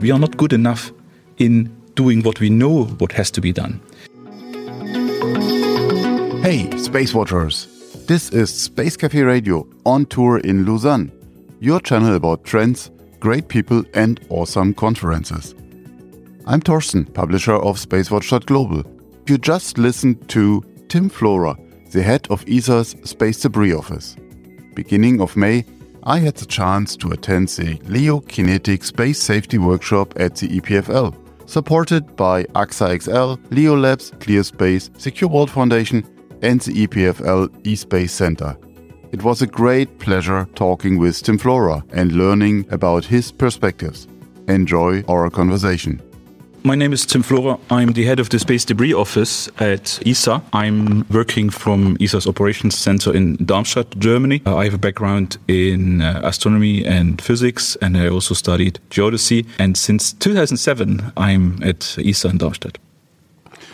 we are not good enough in doing what we know what has to be done. Hey, Space Watchers! This is Space Cafe Radio on tour in Lausanne, your channel about trends, great people, and awesome conferences. I'm Torsten, publisher of SpaceWatch.global. You just listened to Tim Flohrer, the head of ESA's Space Debris Office. Beginning of May, I had the chance to attend the LEO Kinetic Space Safety Workshop at the EPFL, supported by AXA XL, LeoLabs, ClearSpace, Secure World Foundation, and the EPFL eSpace Center. It was a great pleasure talking with Tim Flohrer and learning about his perspectives. Enjoy our conversation. My name is Tim Flohrer. I'm the head of the Space Debris Office at ESA. I'm working from ESA's Operations Center in Darmstadt, Germany. Uh, I have a background in uh, astronomy and physics, and I also studied geodesy. And since 2007, I'm at ESA in Darmstadt.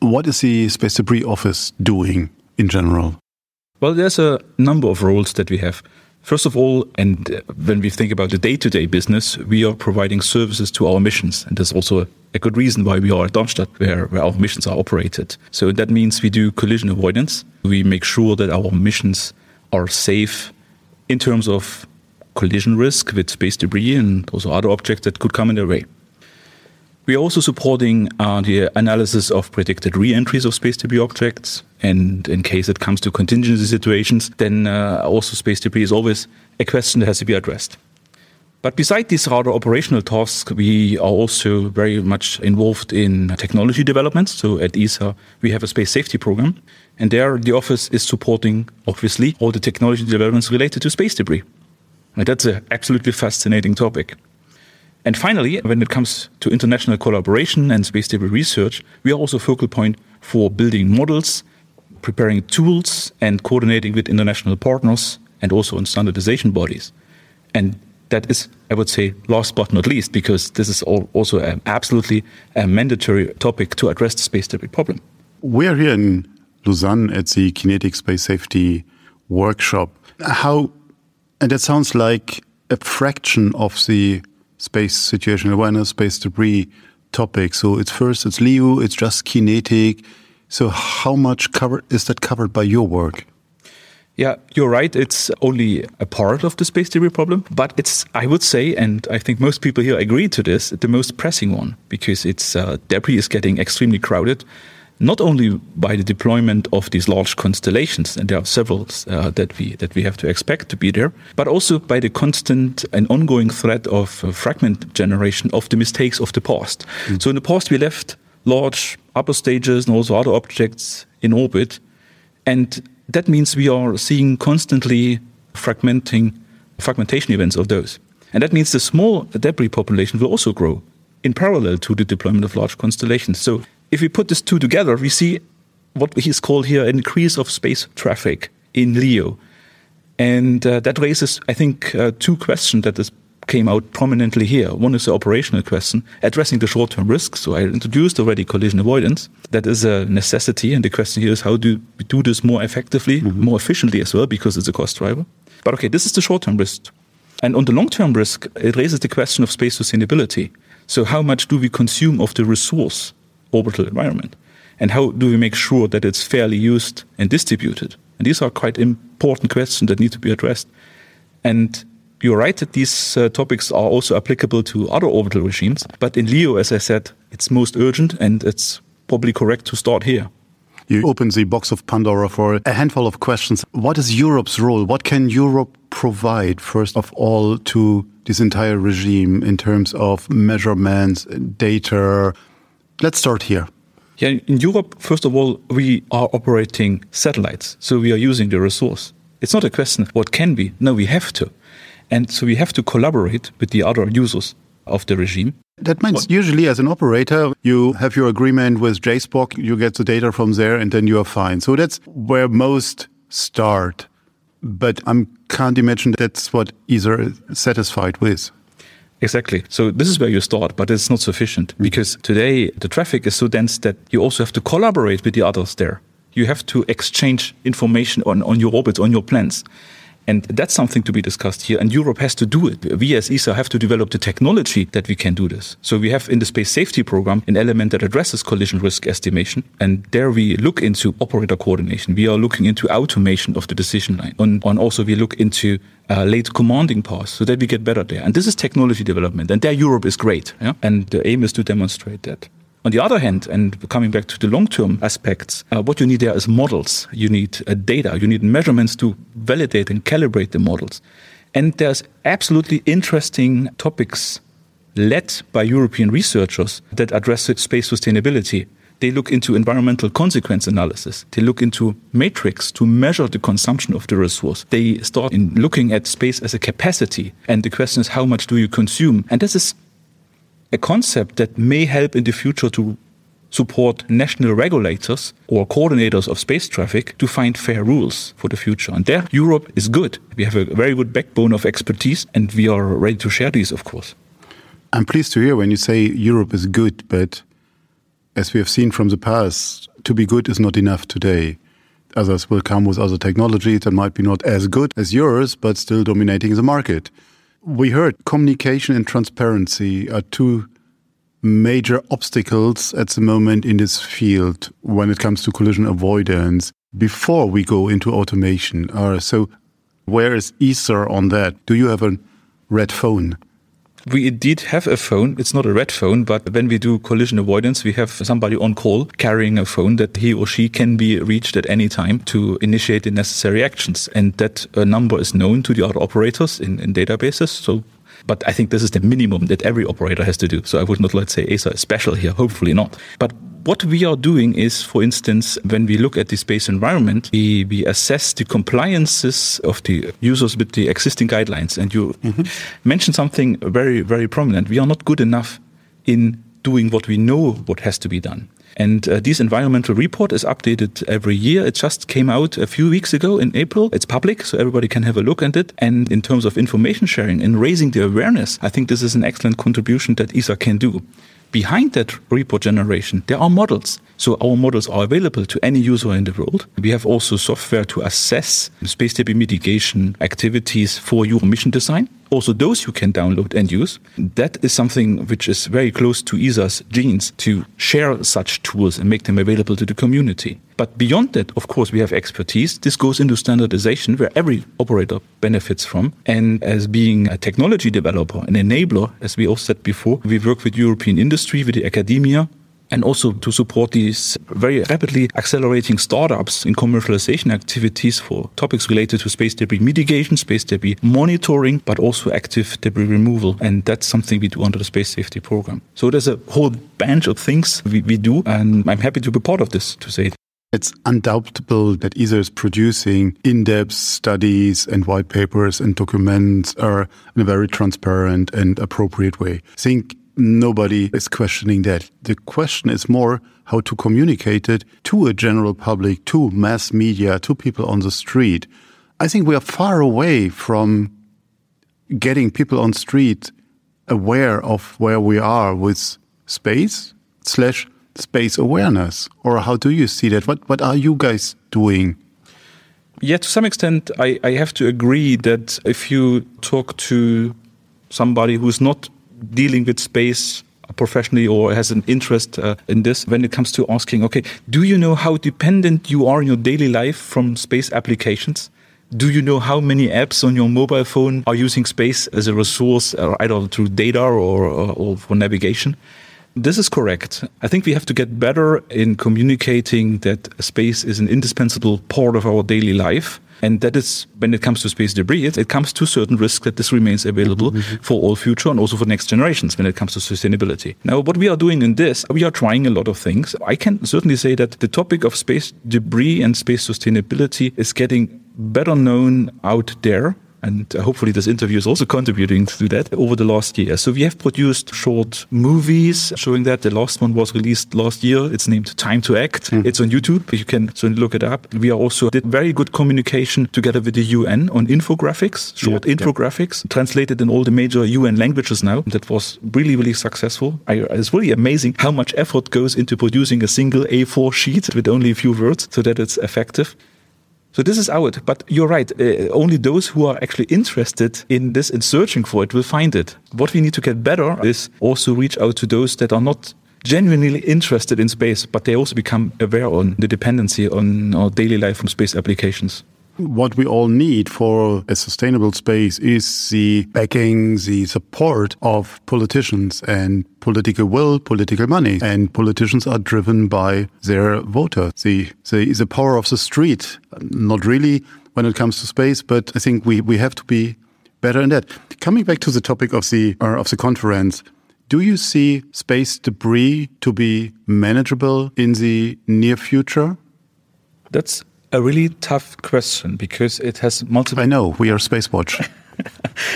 What is the Space Debris Office doing in general? Well, there's a number of roles that we have. First of all, and uh, when we think about the day to day business, we are providing services to our missions. And there's also a good reason why we are at Darmstadt, where, where our missions are operated. So that means we do collision avoidance. We make sure that our missions are safe in terms of collision risk with space debris and also other objects that could come in their way. We are also supporting uh, the analysis of predicted re-entries of space debris objects. And in case it comes to contingency situations, then uh, also space debris is always a question that has to be addressed. But beside these rather operational tasks, we are also very much involved in technology development. So at ESA, we have a space safety program. And there, the office is supporting, obviously, all the technology developments related to space debris. And that's an absolutely fascinating topic. And finally, when it comes to international collaboration and space debris research, we are also a focal point for building models, preparing tools, and coordinating with international partners and also in standardization bodies. And that is, I would say, last but not least, because this is also an absolutely a mandatory topic to address the space debris problem. We're here in Lausanne at the Kinetic Space Safety Workshop. How, and that sounds like a fraction of the space situational awareness, space debris topic. So it's first, it's LEO, it's just kinetic. So how much cover is that covered by your work? Yeah, you're right. It's only a part of the space debris problem, but it's, I would say, and I think most people here agree to this, the most pressing one because it's uh, debris is getting extremely crowded not only by the deployment of these large constellations, and there are several uh, that we that we have to expect to be there, but also by the constant and ongoing threat of uh, fragment generation of the mistakes of the past. Mm. So in the past, we left large upper stages and also other objects in orbit, and that means we are seeing constantly fragmenting fragmentation events of those. And that means the small debris population will also grow in parallel to the deployment of large constellations. So if we put these two together, we see what he's called here an increase of space traffic in LEO. And uh, that raises, I think, uh, two questions that came out prominently here. One is the operational question, addressing the short term risks. So I introduced already collision avoidance. That is a necessity. And the question here is how do we do this more effectively, mm -hmm. more efficiently as well, because it's a cost driver. But okay, this is the short term risk. And on the long term risk, it raises the question of space sustainability. So how much do we consume of the resource orbital environment? And how do we make sure that it's fairly used and distributed? And these are quite important questions that need to be addressed. And you're right that these uh, topics are also applicable to other orbital regimes. But in LEO, as I said, it's most urgent and it's probably correct to start here. You open the box of Pandora for a handful of questions. What is Europe's role? What can Europe provide, first of all, to this entire regime in terms of measurements, data, Let's start here. Yeah, in Europe, first of all, we are operating satellites, so we are using the resource. It's not a question what can be. No, we have to, and so we have to collaborate with the other users of the regime. That means what? usually, as an operator, you have your agreement with JSPOC, you get the data from there, and then you are fine. So that's where most start. But I can't imagine that's what is satisfied with. Exactly. So this is where you start, but it's not sufficient mm. because today the traffic is so dense that you also have to collaborate with the others there. You have to exchange information on, on your orbits, on your plans. And that's something to be discussed here. And Europe has to do it. We as ESA have to develop the technology that we can do this. So we have in the space safety program an element that addresses collision risk estimation. And there we look into operator coordination. We are looking into automation of the decision line. And, and also we look into uh, late commanding paths so that we get better there. And this is technology development. And there Europe is great. Yeah? And the aim is to demonstrate that. On the other hand, and coming back to the long-term aspects, uh, what you need there is models. You need uh, data. You need measurements to validate and calibrate the models. And there's absolutely interesting topics led by European researchers that address space sustainability. They look into environmental consequence analysis. They look into matrix to measure the consumption of the resource. They start in looking at space as a capacity. And the question is, how much do you consume? And this is a concept that may help in the future to support national regulators or coordinators of space traffic to find fair rules for the future. And there, Europe is good. We have a very good backbone of expertise, and we are ready to share these, of course. I'm pleased to hear when you say Europe is good, but as we have seen from the past, to be good is not enough today. Others will come with other technologies that might be not as good as yours, but still dominating the market. We heard communication and transparency are two major obstacles at the moment in this field when it comes to collision avoidance before we go into automation. Uh, so, where is ESA on that? Do you have a red phone? We indeed have a phone. It's not a red phone, but when we do collision avoidance, we have somebody on call carrying a phone that he or she can be reached at any time to initiate the necessary actions. And that uh, number is known to the other operators in, in databases. So but I think this is the minimum that every operator has to do. So I would not let's say ESA is special here, hopefully not. But what we are doing is, for instance, when we look at the space environment, we, we assess the compliances of the users with the existing guidelines. And you mm-hmm. mentioned something very, very prominent. We are not good enough in doing what we know what has to be done. And uh, this environmental report is updated every year. It just came out a few weeks ago in April. It's public, so everybody can have a look at it. And in terms of information sharing and raising the awareness, I think this is an excellent contribution that ESA can do behind that report generation, there are models. So our models are available to any user in the world. We have also software to assess space debris mitigation activities for your mission design. Also, those you can download and use. That is something which is very close to ESA's genes to share such tools and make them available to the community. But beyond that, of course, we have expertise. This goes into standardization where every operator benefits from. And as being a technology developer, an enabler, as we all said before, we work with European industry, with the academia, and also to support these very rapidly accelerating startups in commercialization activities for topics related to space debris mitigation, space debris monitoring, but also active debris removal. And that's something we do under the space safety program. So there's a whole bunch of things we, we do, and I'm happy to be part of this, to say it. It's undoubtable that ESA is producing in-depth studies and white papers and documents are in a very transparent and appropriate way. I think nobody is questioning that. The question is more how to communicate it to a general public, to mass media, to people on the street. I think we are far away from getting people on street aware of where we are with space slash space awareness, or how do you see that? What what are you guys doing? Yeah, to some extent, I, I have to agree that if you talk to somebody who's not dealing with space professionally or has an interest uh, in this when it comes to asking okay do you know how dependent you are in your daily life from space applications? Do you know how many apps on your mobile phone are using space as a resource uh, either through data or, or, or for navigation this is correct. I think we have to get better in communicating that space is an indispensable part of our daily life. And that is, when it comes to space debris, it, it comes to certain risks that this remains available mm -hmm. for all future and also for next generations when it comes to sustainability. Now, what we are doing in this, we are trying a lot of things. I can certainly say that the topic of space debris and space sustainability is getting better known out there and uh, hopefully this interview is also contributing to that over the last year. So we have produced short movies showing that. The last one was released last year. It's named Time to Act. Mm. It's on YouTube. You can look it up. We are also did very good communication together with the UN on infographics, short yeah, infographics, yeah. translated in all the major UN languages now. That was really, really successful. I, it's really amazing how much effort goes into producing a single A4 sheet with only a few words so that it's effective. So this is out. But you're right. Uh, only those who are actually interested in this and searching for it will find it. What we need to get better is also reach out to those that are not genuinely interested in space, but they also become aware on the dependency on our daily life from space applications what we all need for a sustainable space is the backing, the support of politicians and political will, political money. And politicians are driven by their voters. The, the, the power of the street, not really when it comes to space, but I think we, we have to be better in that. Coming back to the topic of the, uh, of the conference, do you see space debris to be manageable in the near future? That's a really tough question because it has multiple. I know we are Spacewatch.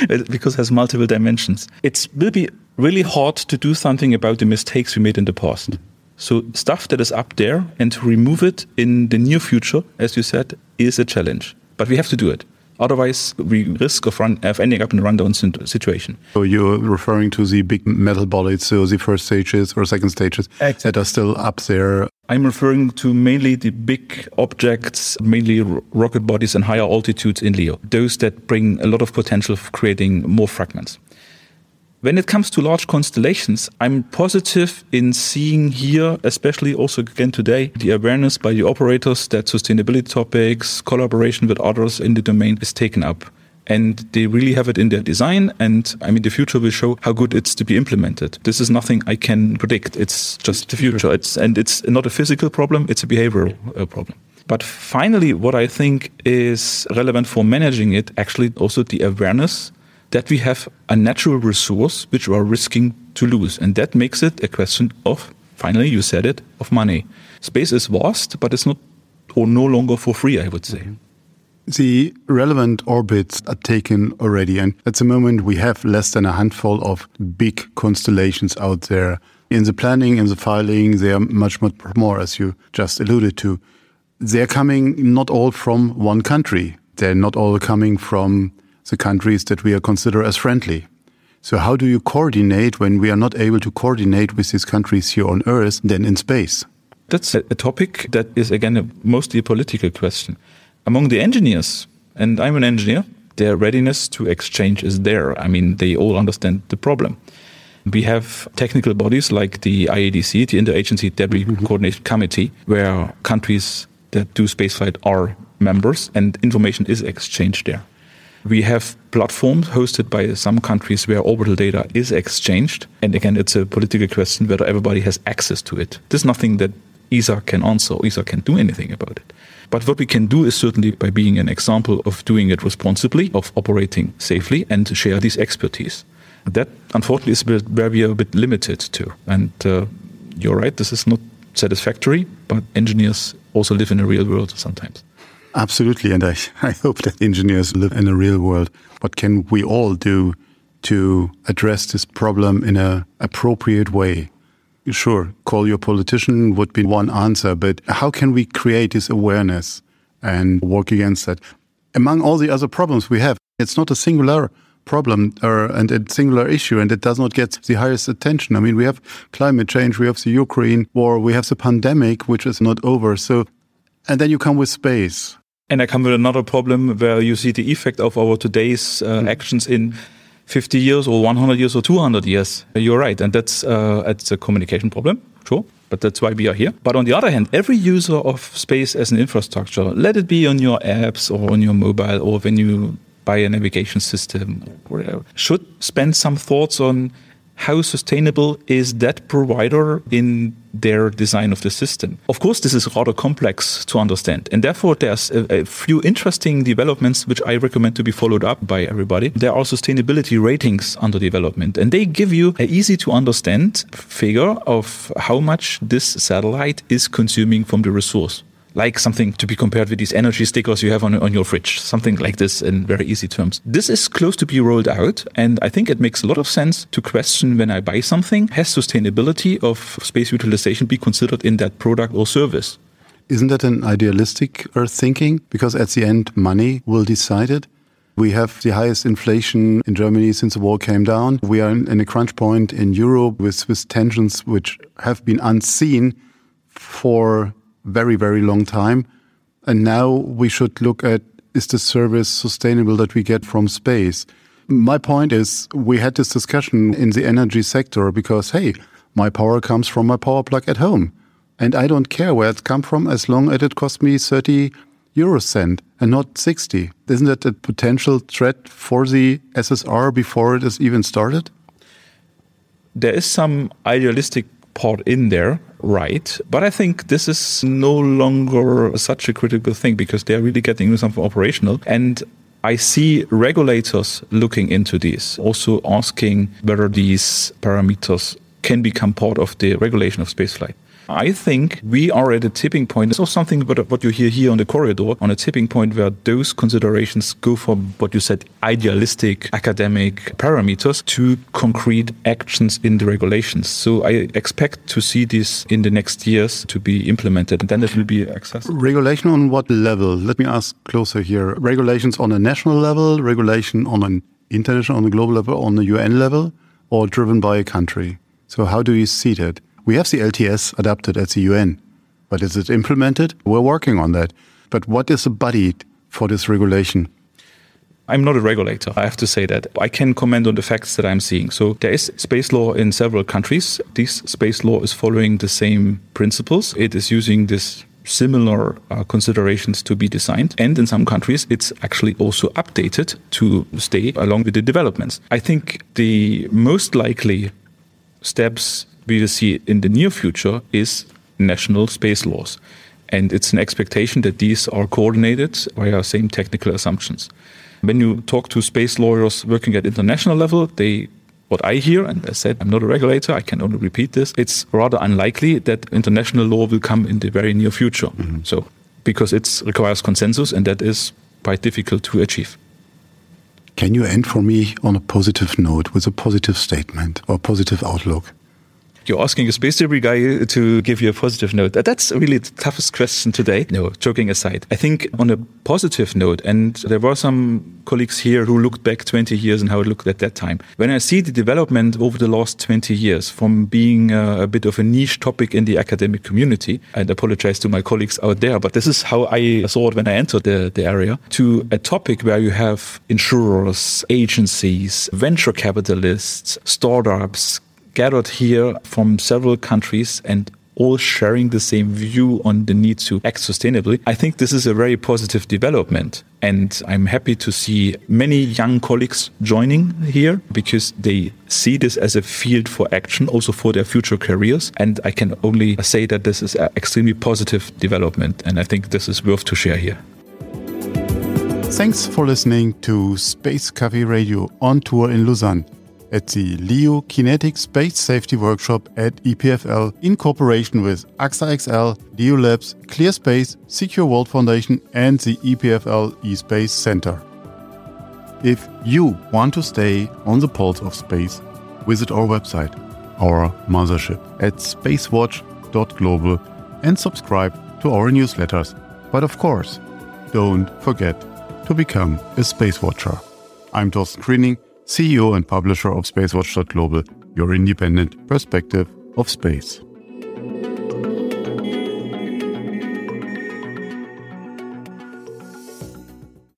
because it has multiple dimensions. It will be really hard to do something about the mistakes we made in the past. So stuff that is up there and to remove it in the near future, as you said, is a challenge. But we have to do it. Otherwise, we risk of, run, of ending up in a rundown situation. So you're referring to the big metal bodies, so the first stages or second stages exactly. that are still up there. I'm referring to mainly the big objects, mainly rocket bodies and higher altitudes in LEO. Those that bring a lot of potential for creating more fragments. When it comes to large constellations, I'm positive in seeing here, especially also again today, the awareness by the operators that sustainability topics, collaboration with others in the domain is taken up. And they really have it in their design. And I mean, the future will show how good it's to be implemented. This is nothing I can predict. It's just the future. It's, and it's not a physical problem, it's a behavioral uh, problem. But finally, what I think is relevant for managing it, actually also the awareness that we have a natural resource which we are risking to lose. And that makes it a question of, finally, you said it, of money. Space is vast, but it's not or no longer for free, I would say. The relevant orbits are taken already, and at the moment we have less than a handful of big constellations out there. In the planning, in the filing, they are much, much more, as you just alluded to. They're coming not all from one country. They're not all coming from the countries that we consider as friendly. So how do you coordinate when we are not able to coordinate with these countries here on Earth than in space? That's a topic that is again a, mostly a political question. Among the engineers, and I'm an engineer, their readiness to exchange is there. I mean, they all understand the problem. We have technical bodies like the IADC, the Interagency Debris mm -hmm. Coordination Committee, where countries that do spaceflight are members and information is exchanged there. We have platforms hosted by some countries where orbital data is exchanged. And again, it's a political question whether everybody has access to it. There's nothing that ESA can answer, ESA can do anything about it. But what we can do is certainly by being an example of doing it responsibly, of operating safely, and to share this expertise. That, unfortunately, is where we are a bit limited to. And uh, you're right, this is not satisfactory, but engineers also live in a real world sometimes. Absolutely. And I, I hope that engineers live in a real world. What can we all do to address this problem in an appropriate way? Sure, call your politician would be one answer, but how can we create this awareness and work against that? Among all the other problems we have, it's not a singular problem or, and a singular issue, and it does not get the highest attention. I mean, we have climate change, we have the Ukraine war, we have the pandemic, which is not over. So, and then you come with space. And I come with another problem where you see the effect of our today's uh, mm. actions in 50 years or 100 years or 200 years. You're right. And that's, uh, that's a communication problem, sure. But that's why we are here. But on the other hand, every user of space as an infrastructure, let it be on your apps or on your mobile or when you buy a navigation system, whatever, should spend some thoughts on how sustainable is that provider in their design of the system. Of course, this is rather complex to understand, and therefore there's a, a, few interesting developments which I recommend to be followed up by everybody. There are sustainability ratings under development, and they give you an easy to understand figure of how much this satellite is consuming from the resource like something to be compared with these energy stickers you have on, on your fridge, something like this in very easy terms. This is close to be rolled out, and I think it makes a lot of sense to question when I buy something, has sustainability of space utilization be considered in that product or service? Isn't that an idealistic thinking? Because at the end, money will decide it. We have the highest inflation in Germany since the war came down. We are in a crunch point in Europe with, with tensions which have been unseen for very, very long time. And now we should look at is the service sustainable that we get from space? My point is, we had this discussion in the energy sector because, hey, my power comes from my power plug at home. And I don't care where it comes from as long as it costs me 30 euro cent and not 60. Isn't that a potential threat for the SSR before it is even started? There is some idealistic part in there, right? But I think this is no longer such a critical thing because they're really getting something operational. And I see regulators looking into this, also asking whether these parameters can become part of the regulation of spaceflight. I think we are at a tipping point. So something what you hear here on the corridor, on a tipping point where those considerations go from what you said, idealistic academic parameters to concrete actions in the regulations. So I expect to see this in the next years to be implemented and then it will be accessible. Regulation on what level? Let me ask closer here. Regulations on a national level, regulation on an international, on a global level, on the UN level, or driven by a country? So how do you see that? We have the LTS adapted at the UN, but is it implemented? We're working on that. But what is the body for this regulation? I'm not a regulator, I have to say that. I can comment on the facts that I'm seeing. So there is space law in several countries. This space law is following the same principles. It is using this similar uh, considerations to be designed. And in some countries, it's actually also updated to stay along with the developments. I think the most likely steps we will see in the near future is national space laws. And it's an expectation that these are coordinated via same technical assumptions. When you talk to space lawyers working at international level, they what I hear, and I said I'm not a regulator, I can only repeat this, it's rather unlikely that international law will come in the very near future. Mm -hmm. So because it requires consensus and that is quite difficult to achieve. Can you end for me on a positive note with a positive statement or positive outlook? You're asking a space debris guy to give you a positive note. That's really the toughest question today. No, joking aside. I think on a positive note, and there were some colleagues here who looked back 20 years and how it looked at that time. When I see the development over the last 20 years from being a, a bit of a niche topic in the academic community, and apologize to my colleagues out there, but this is how I saw it when I entered the, the area, to a topic where you have insurers, agencies, venture capitalists, startups, gathered here from several countries and all sharing the same view on the need to act sustainably. I think this is a very positive development. And I'm happy to see many young colleagues joining here because they see this as a field for action, also for their future careers. And I can only say that this is an extremely positive development. And I think this is worth to share here. Thanks for listening to Space Cafe Radio on tour in Lausanne at the LEO Kinetic Space Safety Workshop at EPFL in cooperation with AXA XL, LeoLabs, ClearSpace, Secure World Foundation, and the EPFL eSpace Center. If you want to stay on the pulse of space, visit our website, our mothership, at spacewatch.global and subscribe to our newsletters. But of course, don't forget to become a Space Watcher. I'm Torsten Kriening CEO and publisher of SpaceWatch.global, your independent perspective of space.